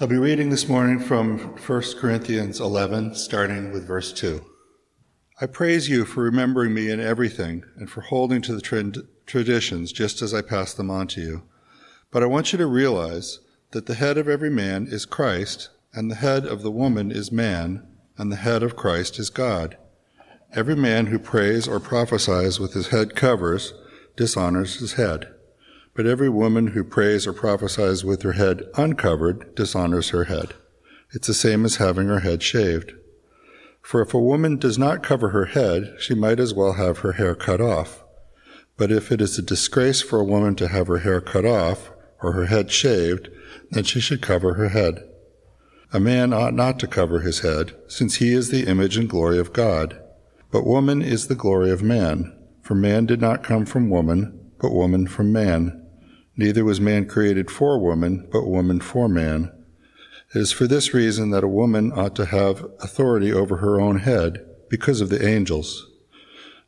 I'll be reading this morning from 1 Corinthians 11, starting with verse 2. I praise you for remembering me in everything and for holding to the tra- traditions just as I pass them on to you. But I want you to realize that the head of every man is Christ, and the head of the woman is man, and the head of Christ is God. Every man who prays or prophesies with his head covers dishonors his head. But every woman who prays or prophesies with her head uncovered dishonors her head. It's the same as having her head shaved. For if a woman does not cover her head, she might as well have her hair cut off. But if it is a disgrace for a woman to have her hair cut off, or her head shaved, then she should cover her head. A man ought not to cover his head, since he is the image and glory of God. But woman is the glory of man, for man did not come from woman, but woman from man. Neither was man created for woman, but woman for man. It is for this reason that a woman ought to have authority over her own head, because of the angels.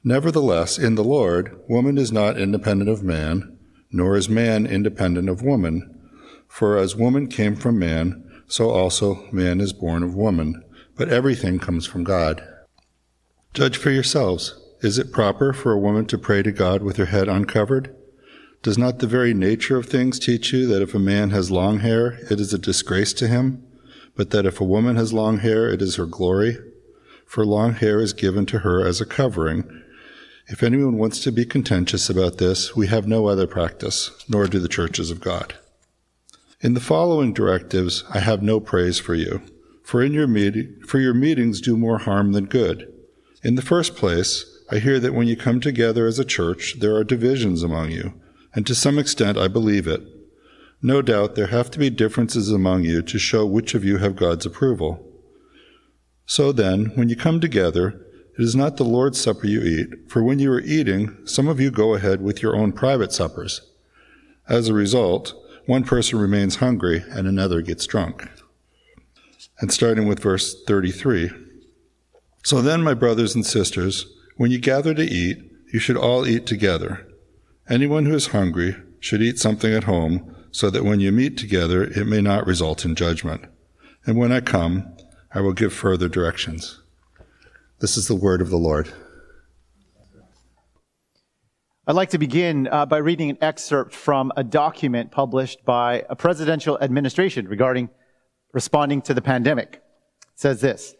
Nevertheless, in the Lord, woman is not independent of man, nor is man independent of woman. For as woman came from man, so also man is born of woman. But everything comes from God. Judge for yourselves. Is it proper for a woman to pray to God with her head uncovered? Does not the very nature of things teach you that if a man has long hair, it is a disgrace to him, but that if a woman has long hair, it is her glory? For long hair is given to her as a covering. If anyone wants to be contentious about this, we have no other practice, nor do the churches of God. In the following directives, I have no praise for you, for in your for your meetings do more harm than good. In the first place, I hear that when you come together as a church, there are divisions among you and to some extent I believe it. No doubt there have to be differences among you to show which of you have God's approval. So then, when you come together, it is not the Lord's Supper you eat, for when you are eating, some of you go ahead with your own private suppers. As a result, one person remains hungry and another gets drunk. And starting with verse 33. So then, my brothers and sisters, when you gather to eat, you should all eat together. Anyone who is hungry should eat something at home, so that when you meet together, it may not result in judgment. And when I come, I will give further directions. This is the word of the Lord. I'd like to begin uh, by reading an excerpt from a document published by a presidential administration regarding responding to the pandemic. It says this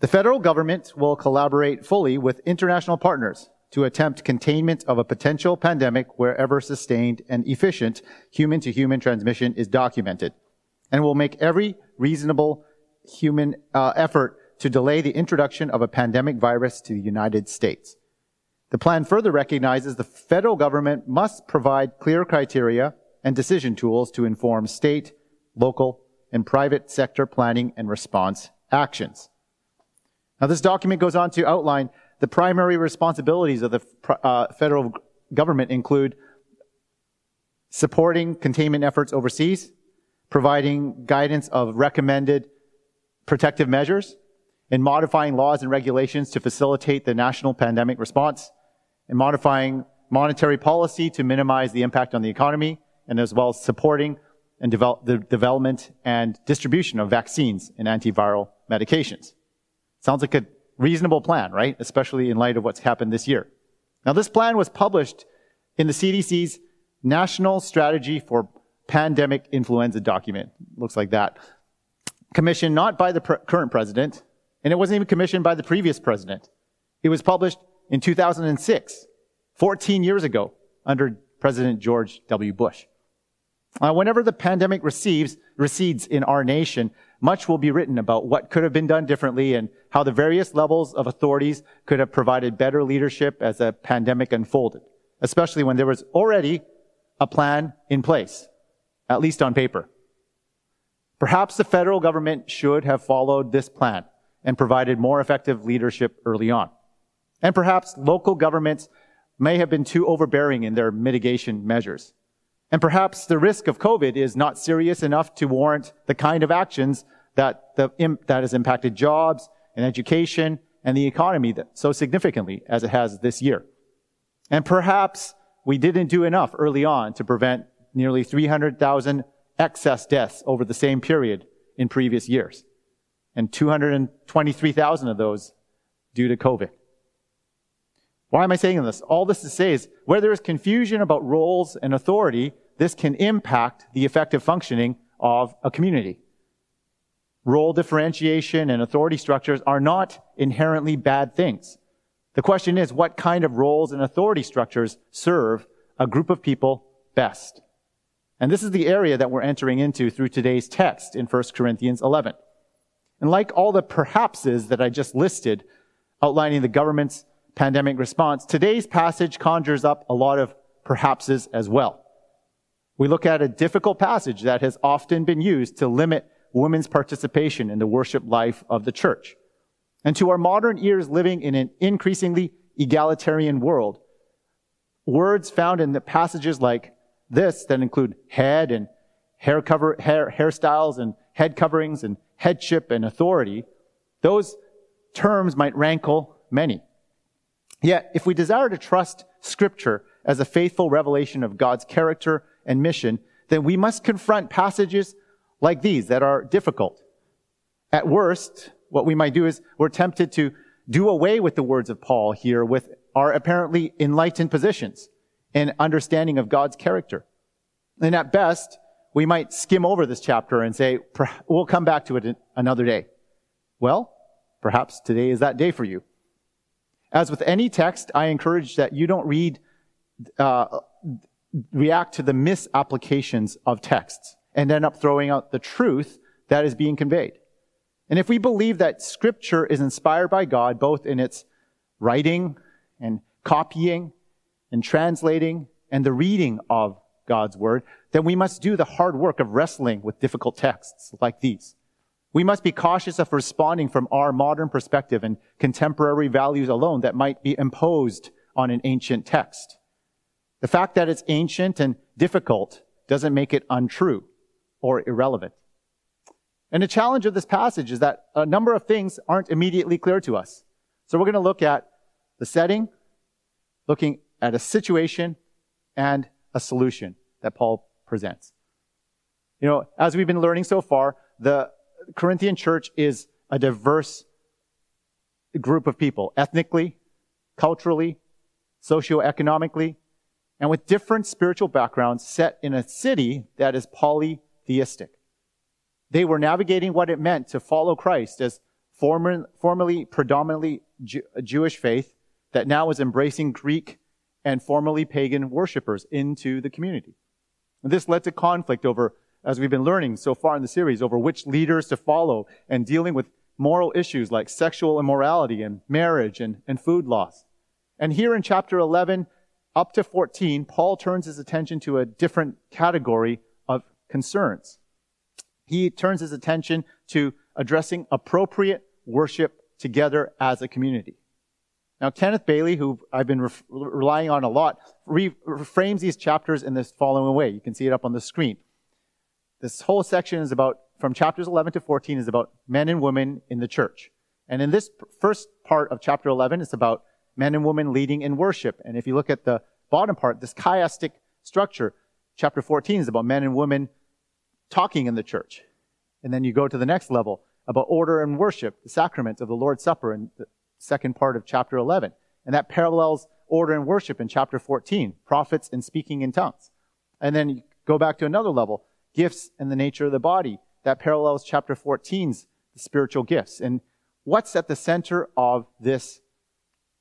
The federal government will collaborate fully with international partners to attempt containment of a potential pandemic wherever sustained and efficient human to human transmission is documented, and will make every reasonable human uh, effort to delay the introduction of a pandemic virus to the United States. The plan further recognizes the federal government must provide clear criteria and decision tools to inform state, local, and private sector planning and response actions. Now, this document goes on to outline the primary responsibilities of the uh, federal government include supporting containment efforts overseas, providing guidance of recommended protective measures, and modifying laws and regulations to facilitate the national pandemic response, and modifying monetary policy to minimize the impact on the economy, and as well as supporting and develop the development and distribution of vaccines and antiviral medications. Sounds like a reasonable plan, right? Especially in light of what's happened this year. Now, this plan was published in the CDC's National Strategy for Pandemic Influenza document. Looks like that. Commissioned not by the pr- current president, and it wasn't even commissioned by the previous president. It was published in 2006, 14 years ago, under President George W. Bush. Uh, whenever the pandemic receives, recedes in our nation, much will be written about what could have been done differently and how the various levels of authorities could have provided better leadership as the pandemic unfolded, especially when there was already a plan in place, at least on paper. Perhaps the federal government should have followed this plan and provided more effective leadership early on. And perhaps local governments may have been too overbearing in their mitigation measures. And perhaps the risk of COVID is not serious enough to warrant the kind of actions that, the, that has impacted jobs and education and the economy so significantly as it has this year. And perhaps we didn't do enough early on to prevent nearly 300,000 excess deaths over the same period in previous years. And 223,000 of those due to COVID. Why am I saying this? All this to say is where there is confusion about roles and authority, this can impact the effective functioning of a community. Role differentiation and authority structures are not inherently bad things. The question is, what kind of roles and authority structures serve a group of people best? And this is the area that we're entering into through today's text in 1 Corinthians 11. And like all the perhapses that I just listed, outlining the government's pandemic response, today's passage conjures up a lot of perhapses as well. We look at a difficult passage that has often been used to limit women's participation in the worship life of the church. And to our modern ears living in an increasingly egalitarian world, words found in the passages like this that include head and hair cover, hair, hairstyles and head coverings and headship and authority, those terms might rankle many. Yet, if we desire to trust scripture as a faithful revelation of God's character and mission, then we must confront passages like these that are difficult. At worst, what we might do is we're tempted to do away with the words of Paul here with our apparently enlightened positions and understanding of God's character. And at best, we might skim over this chapter and say, we'll come back to it another day. Well, perhaps today is that day for you. As with any text, I encourage that you don't read, uh, react to the misapplications of texts and end up throwing out the truth that is being conveyed. And if we believe that scripture is inspired by God, both in its writing and copying and translating and the reading of God's word, then we must do the hard work of wrestling with difficult texts like these. We must be cautious of responding from our modern perspective and contemporary values alone that might be imposed on an ancient text. The fact that it's ancient and difficult doesn't make it untrue or irrelevant. And the challenge of this passage is that a number of things aren't immediately clear to us. So we're going to look at the setting, looking at a situation, and a solution that Paul presents. You know, as we've been learning so far, the Corinthian church is a diverse group of people, ethnically, culturally, socioeconomically, and with different spiritual backgrounds set in a city that is polytheistic. They were navigating what it meant to follow Christ as former, formerly predominantly Jew, uh, Jewish faith that now was embracing Greek and formerly pagan worshippers into the community. This led to conflict over, as we've been learning so far in the series, over which leaders to follow and dealing with moral issues like sexual immorality and marriage and, and food loss. And here in chapter 11 up to 14, Paul turns his attention to a different category of concerns he turns his attention to addressing appropriate worship together as a community. Now, Kenneth Bailey, who I've been re- relying on a lot, re- frames these chapters in this following way. You can see it up on the screen. This whole section is about, from chapters 11 to 14, is about men and women in the church. And in this first part of chapter 11, it's about men and women leading in worship. And if you look at the bottom part, this chiastic structure, chapter 14 is about men and women talking in the church. And then you go to the next level about order and worship, the sacrament of the Lord's Supper in the second part of chapter 11. And that parallels order and worship in chapter 14, prophets and speaking in tongues. And then you go back to another level, gifts and the nature of the body. That parallels chapter 14's the spiritual gifts. And what's at the center of this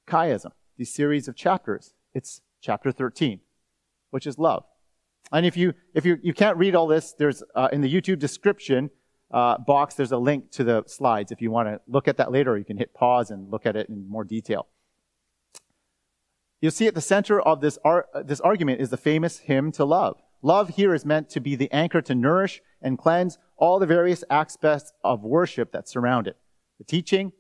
chiasm, these series of chapters? It's chapter 13, which is love. And if you if you you can't read all this, there's uh, in the YouTube description uh, box there's a link to the slides. If you want to look at that later, you can hit pause and look at it in more detail. You'll see at the center of this ar- this argument is the famous hymn to love. Love here is meant to be the anchor to nourish and cleanse all the various aspects of worship that surround it: the teaching,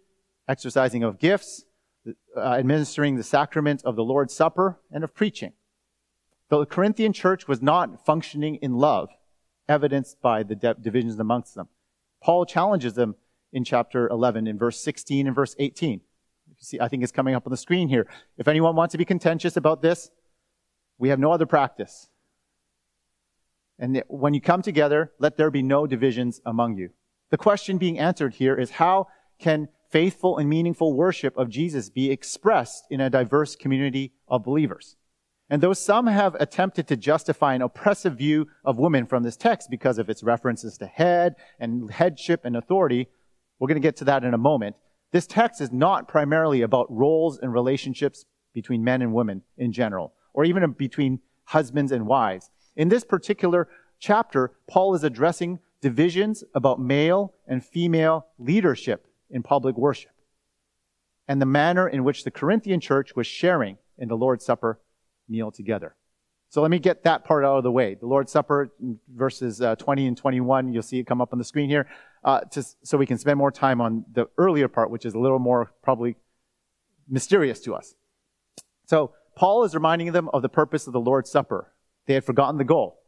exercising of gifts, uh, administering the sacrament of the Lord's Supper, and of preaching. The Corinthian church was not functioning in love, evidenced by the divisions amongst them. Paul challenges them in chapter 11 in verse 16 and verse 18. You see, I think it's coming up on the screen here. If anyone wants to be contentious about this, we have no other practice. And when you come together, let there be no divisions among you. The question being answered here is how can faithful and meaningful worship of Jesus be expressed in a diverse community of believers? And though some have attempted to justify an oppressive view of women from this text because of its references to head and headship and authority, we're going to get to that in a moment. This text is not primarily about roles and relationships between men and women in general, or even between husbands and wives. In this particular chapter, Paul is addressing divisions about male and female leadership in public worship and the manner in which the Corinthian church was sharing in the Lord's Supper meal together. So let me get that part out of the way. The Lord's Supper, verses uh, 20 and 21, you'll see it come up on the screen here, uh, to, so we can spend more time on the earlier part, which is a little more probably mysterious to us. So Paul is reminding them of the purpose of the Lord's Supper. They had forgotten the goal.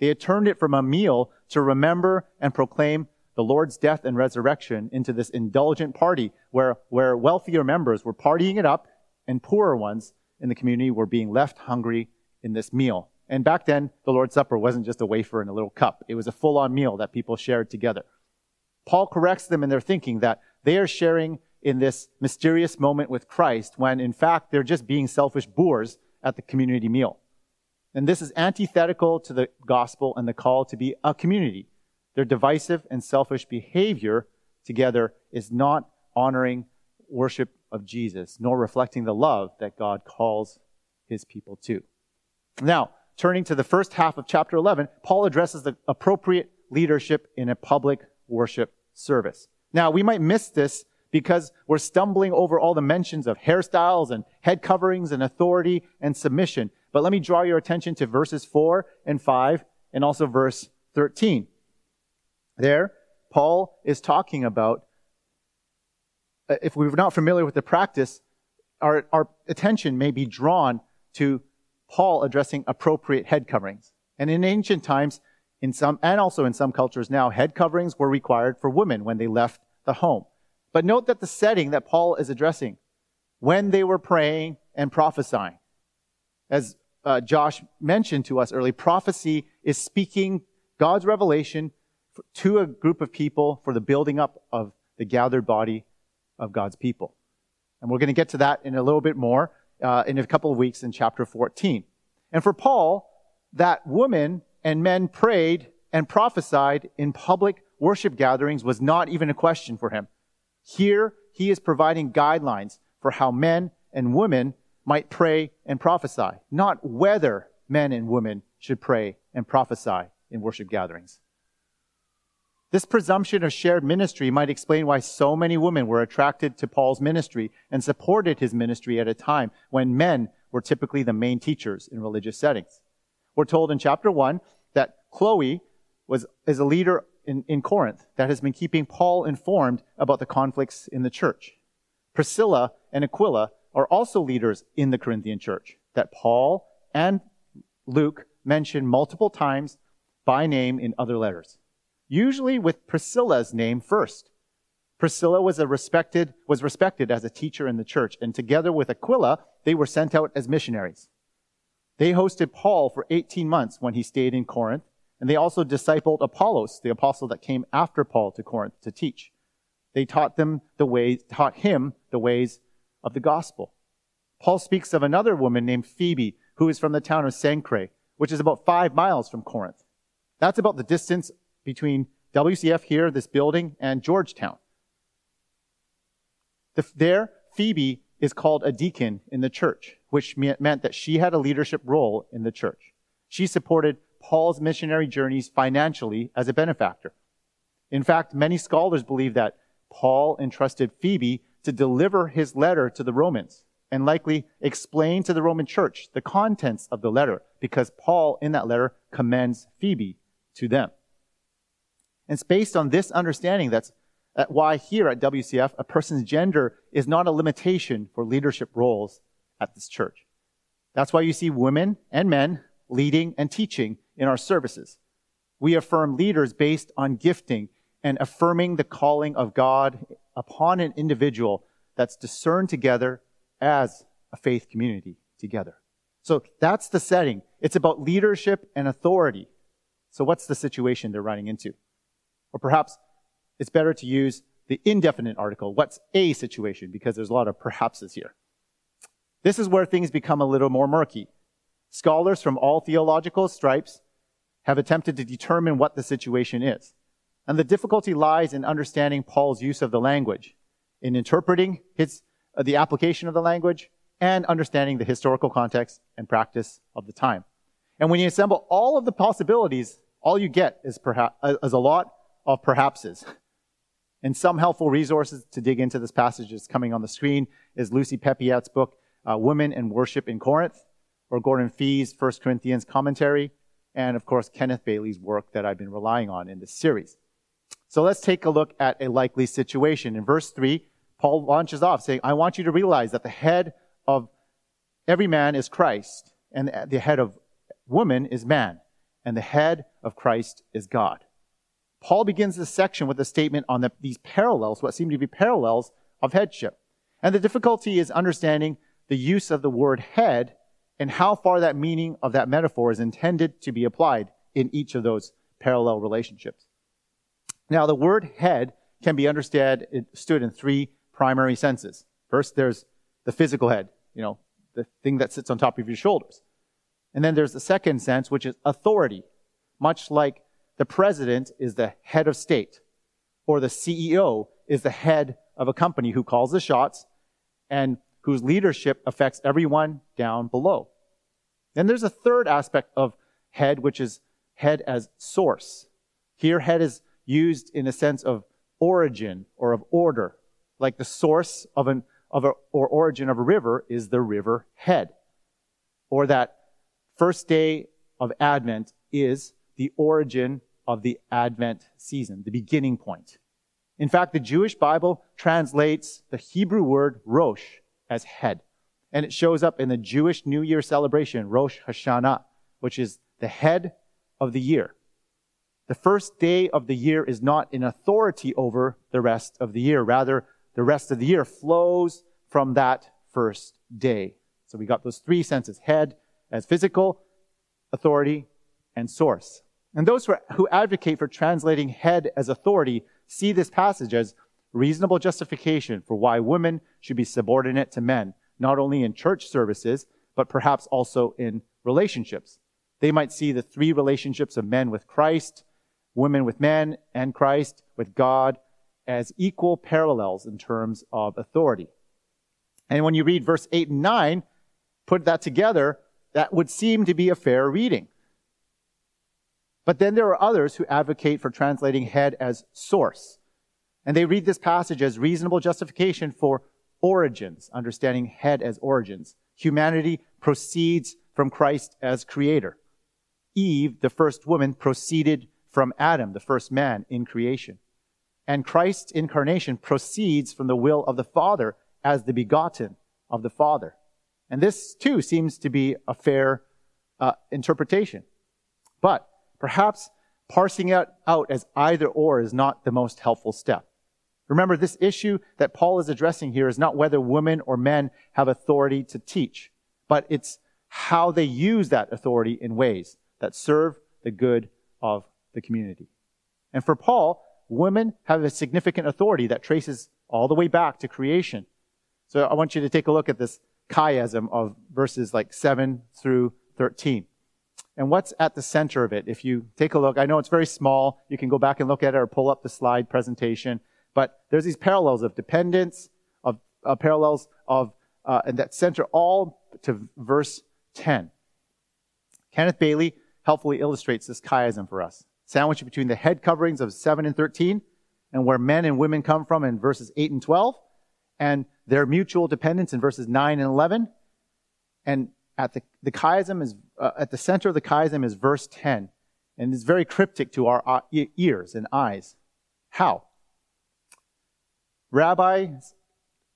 They had turned it from a meal to remember and proclaim the Lord's death and resurrection into this indulgent party where, where wealthier members were partying it up and poorer ones in the community were being left hungry in this meal. And back then, the Lord's Supper wasn't just a wafer in a little cup. It was a full-on meal that people shared together. Paul corrects them in their thinking that they are sharing in this mysterious moment with Christ when in fact they're just being selfish boors at the community meal. And this is antithetical to the gospel and the call to be a community. Their divisive and selfish behavior together is not honoring worship of Jesus, nor reflecting the love that God calls his people to. Now, turning to the first half of chapter 11, Paul addresses the appropriate leadership in a public worship service. Now, we might miss this because we're stumbling over all the mentions of hairstyles and head coverings and authority and submission. But let me draw your attention to verses 4 and 5 and also verse 13. There, Paul is talking about uh, if we're not familiar with the practice, our, our attention may be drawn to Paul addressing appropriate head coverings. And in ancient times, in some, and also in some cultures now, head coverings were required for women when they left the home. But note that the setting that Paul is addressing, when they were praying and prophesying, as uh, Josh mentioned to us earlier, prophecy is speaking God's revelation to a group of people for the building up of the gathered body of God's people. And we're going to get to that in a little bit more uh, in a couple of weeks in chapter 14. And for Paul, that women and men prayed and prophesied in public worship gatherings was not even a question for him. Here, he is providing guidelines for how men and women might pray and prophesy, not whether men and women should pray and prophesy in worship gatherings. This presumption of shared ministry might explain why so many women were attracted to Paul's ministry and supported his ministry at a time when men were typically the main teachers in religious settings. We're told in chapter 1 that Chloe was, is a leader in, in Corinth that has been keeping Paul informed about the conflicts in the church. Priscilla and Aquila are also leaders in the Corinthian church that Paul and Luke mention multiple times by name in other letters usually with Priscilla's name first. Priscilla was respected, was respected as a teacher in the church, and together with Aquila, they were sent out as missionaries. They hosted Paul for 18 months when he stayed in Corinth, and they also discipled Apollos, the apostle that came after Paul to Corinth to teach. They taught them the ways, taught him the ways of the gospel. Paul speaks of another woman named Phoebe, who is from the town of Cenchreae, which is about five miles from Corinth. That's about the distance between WCF here, this building, and Georgetown. The, there, Phoebe is called a deacon in the church, which meant that she had a leadership role in the church. She supported Paul's missionary journeys financially as a benefactor. In fact, many scholars believe that Paul entrusted Phoebe to deliver his letter to the Romans and likely explain to the Roman church the contents of the letter because Paul in that letter commends Phoebe to them. And it's based on this understanding that's why here at WCF, a person's gender is not a limitation for leadership roles at this church. That's why you see women and men leading and teaching in our services. We affirm leaders based on gifting and affirming the calling of God upon an individual that's discerned together as a faith community together. So that's the setting. It's about leadership and authority. So what's the situation they're running into? Or perhaps it's better to use the indefinite article. What's a situation? Because there's a lot of perhapses here. This is where things become a little more murky. Scholars from all theological stripes have attempted to determine what the situation is. And the difficulty lies in understanding Paul's use of the language, in interpreting his, uh, the application of the language, and understanding the historical context and practice of the time. And when you assemble all of the possibilities, all you get is perhaps, uh, is a lot of perhapses. And some helpful resources to dig into this passage is coming on the screen is Lucy Peppiatt's book, uh, Women and Worship in Corinth, or Gordon Fee's 1 Corinthians commentary, and of course, Kenneth Bailey's work that I've been relying on in this series. So let's take a look at a likely situation. In verse 3, Paul launches off saying, I want you to realize that the head of every man is Christ, and the head of woman is man, and the head of Christ is God. Paul begins this section with a statement on the, these parallels, what seem to be parallels of headship. And the difficulty is understanding the use of the word head and how far that meaning of that metaphor is intended to be applied in each of those parallel relationships. Now, the word head can be understood in three primary senses. First, there's the physical head, you know, the thing that sits on top of your shoulders. And then there's the second sense, which is authority, much like the president is the head of state, or the CEO is the head of a company who calls the shots and whose leadership affects everyone down below. Then there's a third aspect of head, which is head as source. Here, head is used in a sense of origin or of order, like the source of an of a, or origin of a river is the river head, or that first day of Advent is the origin of the Advent season, the beginning point. In fact, the Jewish Bible translates the Hebrew word Rosh as head. And it shows up in the Jewish New Year celebration, Rosh Hashanah, which is the head of the year. The first day of the year is not in authority over the rest of the year. Rather, the rest of the year flows from that first day. So we got those three senses head as physical, authority, and source. And those who, advocate for translating head as authority see this passage as reasonable justification for why women should be subordinate to men, not only in church services, but perhaps also in relationships. They might see the three relationships of men with Christ, women with men, and Christ with God as equal parallels in terms of authority. And when you read verse 8 and 9, put that together, that would seem to be a fair reading. But then there are others who advocate for translating head as source. And they read this passage as reasonable justification for origins, understanding head as origins. Humanity proceeds from Christ as creator. Eve, the first woman, proceeded from Adam, the first man in creation. And Christ's incarnation proceeds from the will of the Father as the begotten of the Father. And this too seems to be a fair uh, interpretation. But Perhaps parsing it out as either or is not the most helpful step. Remember, this issue that Paul is addressing here is not whether women or men have authority to teach, but it's how they use that authority in ways that serve the good of the community. And for Paul, women have a significant authority that traces all the way back to creation. So I want you to take a look at this chiasm of verses like 7 through 13 and what's at the center of it. If you take a look, I know it's very small. You can go back and look at it or pull up the slide presentation. But there's these parallels of dependence, of uh, parallels of, uh, and that center all to verse 10. Kenneth Bailey helpfully illustrates this chiasm for us. Sandwiched between the head coverings of 7 and 13 and where men and women come from in verses 8 and 12 and their mutual dependence in verses 9 and 11 and at the, the chiasm is, uh, at the center of the chiasm is verse 10. And it's very cryptic to our uh, ears and eyes. How? Rabbis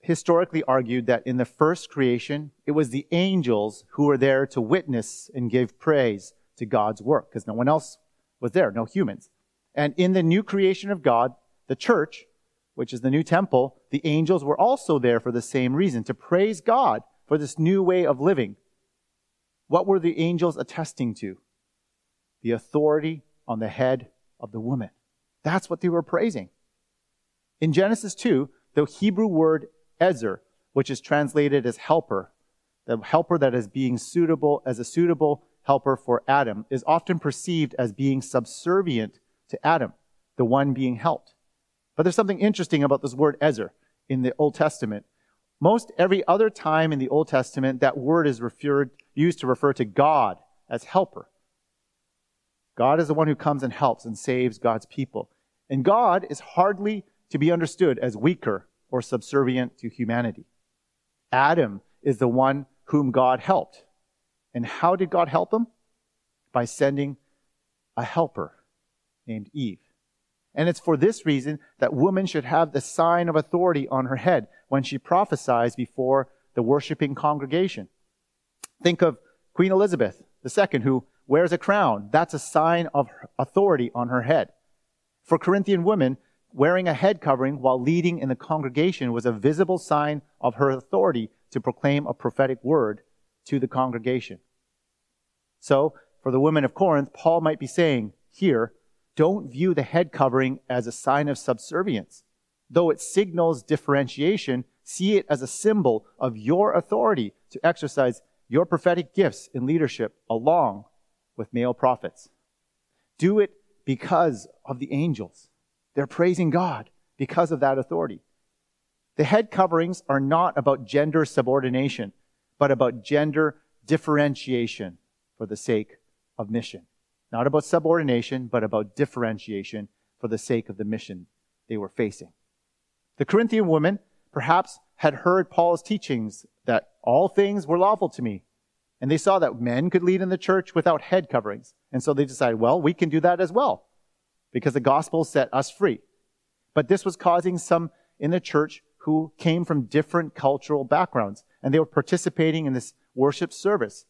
historically argued that in the first creation, it was the angels who were there to witness and give praise to God's work, because no one else was there, no humans. And in the new creation of God, the church, which is the new temple, the angels were also there for the same reason, to praise God for this new way of living what were the angels attesting to? The authority on the head of the woman. That's what they were praising. In Genesis 2, the Hebrew word ezer, which is translated as helper, the helper that is being suitable as a suitable helper for Adam, is often perceived as being subservient to Adam, the one being helped. But there's something interesting about this word ezer in the Old Testament. Most every other time in the Old Testament, that word is referred, used to refer to God as helper. God is the one who comes and helps and saves God's people. And God is hardly to be understood as weaker or subservient to humanity. Adam is the one whom God helped. And how did God help him? By sending a helper named Eve. And it's for this reason that woman should have the sign of authority on her head when she prophesies before the worshiping congregation. Think of Queen Elizabeth II, who wears a crown. That's a sign of authority on her head. For Corinthian women, wearing a head covering while leading in the congregation was a visible sign of her authority to proclaim a prophetic word to the congregation. So, for the women of Corinth, Paul might be saying here, don't view the head covering as a sign of subservience. Though it signals differentiation, see it as a symbol of your authority to exercise your prophetic gifts in leadership along with male prophets. Do it because of the angels. They're praising God because of that authority. The head coverings are not about gender subordination, but about gender differentiation for the sake of mission. Not about subordination, but about differentiation for the sake of the mission they were facing. The Corinthian women perhaps had heard Paul's teachings that all things were lawful to me. And they saw that men could lead in the church without head coverings. And so they decided, well, we can do that as well because the gospel set us free. But this was causing some in the church who came from different cultural backgrounds and they were participating in this worship service.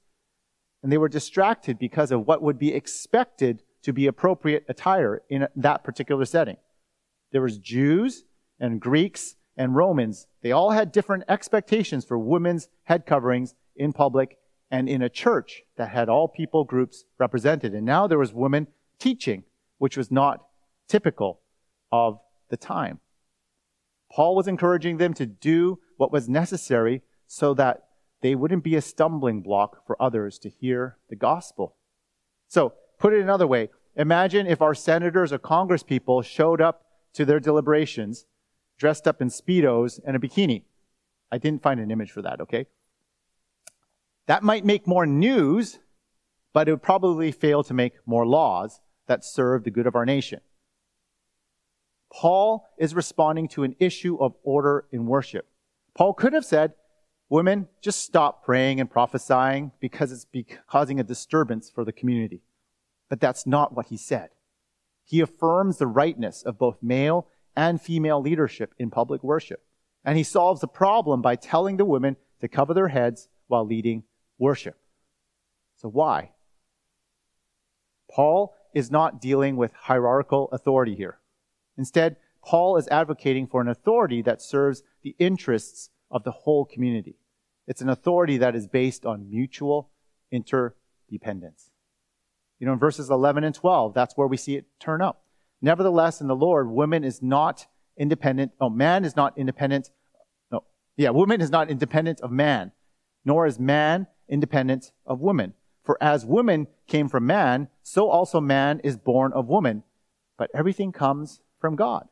And they were distracted because of what would be expected to be appropriate attire in that particular setting. There was Jews and Greeks and Romans. They all had different expectations for women's head coverings in public and in a church that had all people groups represented. And now there was women teaching which was not typical of the time. Paul was encouraging them to do what was necessary so that they wouldn't be a stumbling block for others to hear the gospel. So, put it another way, imagine if our senators or congresspeople showed up to their deliberations dressed up in Speedos and a bikini. I didn't find an image for that, okay? That might make more news, but it would probably fail to make more laws that serve the good of our nation. Paul is responding to an issue of order in worship. Paul could have said, Women, just stop praying and prophesying because it's be- causing a disturbance for the community. But that's not what he said. He affirms the rightness of both male and female leadership in public worship. And he solves the problem by telling the women to cover their heads while leading worship. So why? Paul is not dealing with hierarchical authority here. Instead, Paul is advocating for an authority that serves the interests of the whole community. It's an authority that is based on mutual interdependence. You know, in verses 11 and 12, that's where we see it turn up. Nevertheless, in the Lord, woman is not independent. Oh, man is not independent. No, yeah, woman is not independent of man, nor is man independent of woman. For as woman came from man, so also man is born of woman. But everything comes from God.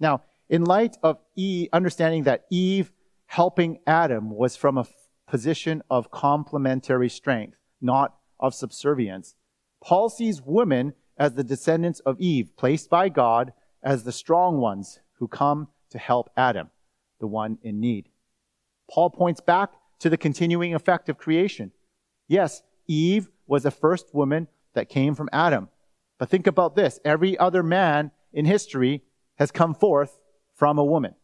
Now, in light of Eve, understanding that Eve helping Adam was from a position of complementary strength, not of subservience, Paul sees women as the descendants of Eve, placed by God as the strong ones who come to help Adam, the one in need. Paul points back to the continuing effect of creation. Yes, Eve was the first woman that came from Adam. But think about this. Every other man in history has come forth from a woman.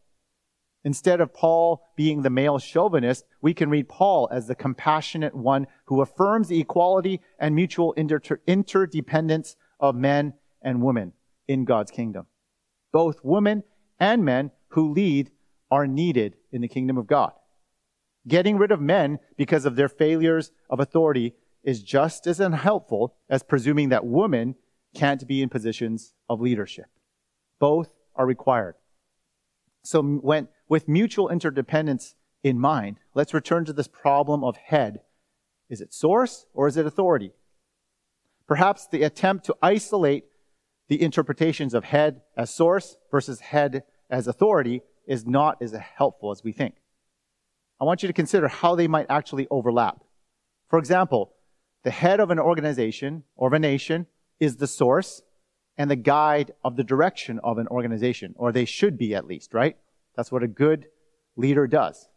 Instead of Paul being the male chauvinist, we can read Paul as the compassionate one who affirms the equality and mutual inter- interdependence of men and women in God's kingdom. Both women and men who lead are needed in the kingdom of God. Getting rid of men because of their failures of authority is just as unhelpful as presuming that women can't be in positions of leadership. Both are required. So when, with mutual interdependence in mind, let's return to this problem of head. Is it source or is it authority? Perhaps the attempt to isolate the interpretations of head as source versus head as authority is not as helpful as we think. I want you to consider how they might actually overlap. For example, the head of an organization or of a nation is the source and the guide of the direction of an organization, or they should be at least, right? That's what a good leader does.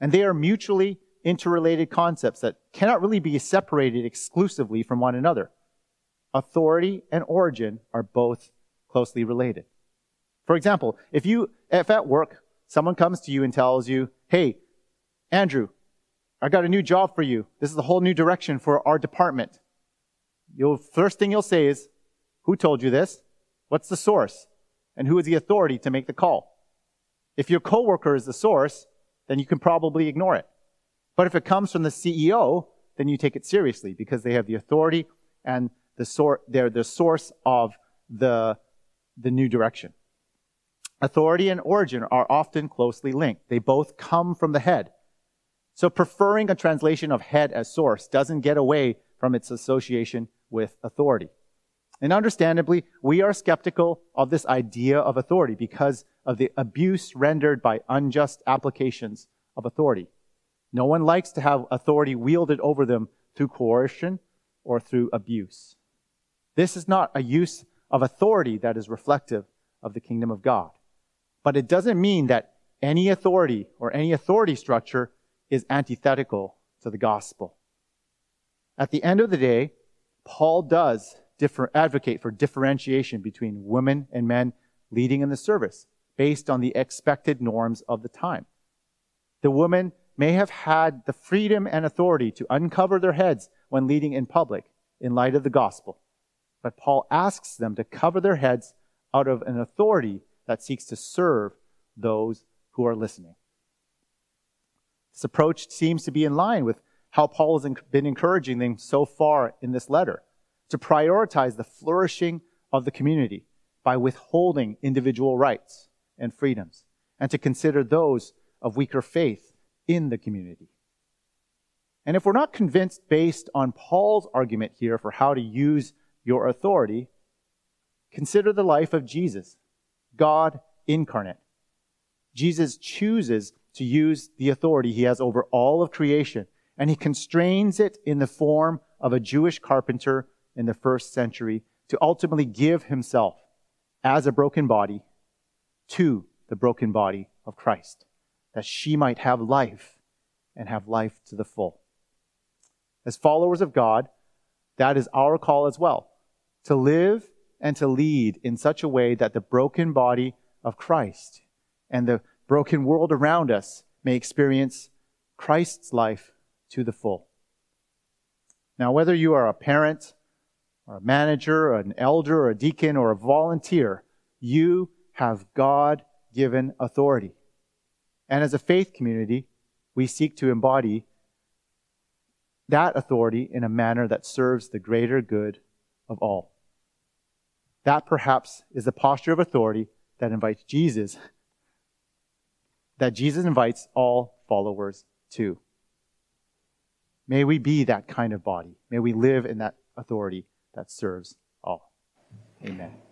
And they are mutually interrelated concepts that cannot really be separated exclusively from one another. Authority and origin are both closely related. For example, if you, if at work, someone comes to you and tells you, hey, Andrew, I got a new job for you. This is a whole new direction for our department. You'll, first thing you'll say is, who told you this? What's the source? And who is the authority to make the call? If your coworker is the source, then you can probably ignore it. But if it comes from the CEO, then you take it seriously because they have the authority and the sor- they're the source of the, the new direction. Authority and origin are often closely linked. They both come from the head. So preferring a translation of head as source doesn't get away from its association with authority. And understandably, we are skeptical of this idea of authority because of the abuse rendered by unjust applications of authority. No one likes to have authority wielded over them through coercion or through abuse. This is not a use of authority that is reflective of the kingdom of God. But it doesn't mean that any authority or any authority structure is antithetical to the gospel. At the end of the day, Paul does differ, advocate for differentiation between women and men leading in the service based on the expected norms of the time. The women may have had the freedom and authority to uncover their heads when leading in public in light of the gospel. But Paul asks them to cover their heads out of an authority that seeks to serve those who are listening. This approach seems to be in line with how Paul has been encouraging them so far in this letter to prioritize the flourishing of the community by withholding individual rights and freedoms and to consider those of weaker faith in the community. And if we're not convinced based on Paul's argument here for how to use your authority, consider the life of Jesus, God incarnate. Jesus chooses to use the authority he has over all of creation, and he constrains it in the form of a Jewish carpenter in the first century to ultimately give himself as a broken body to the broken body of Christ, that she might have life and have life to the full. As followers of God, that is our call as well, to live and to lead in such a way that the broken body of Christ and the broken world around us may experience Christ's life to the full. Now, whether you are a parent or a manager, or an elder, or a deacon, or a volunteer, you have God given authority. And as a faith community, we seek to embody that authority in a manner that serves the greater good of all. That perhaps is the posture of authority that invites Jesus, that Jesus invites all followers to. May we be that kind of body. May we live in that authority that serves all. Amen.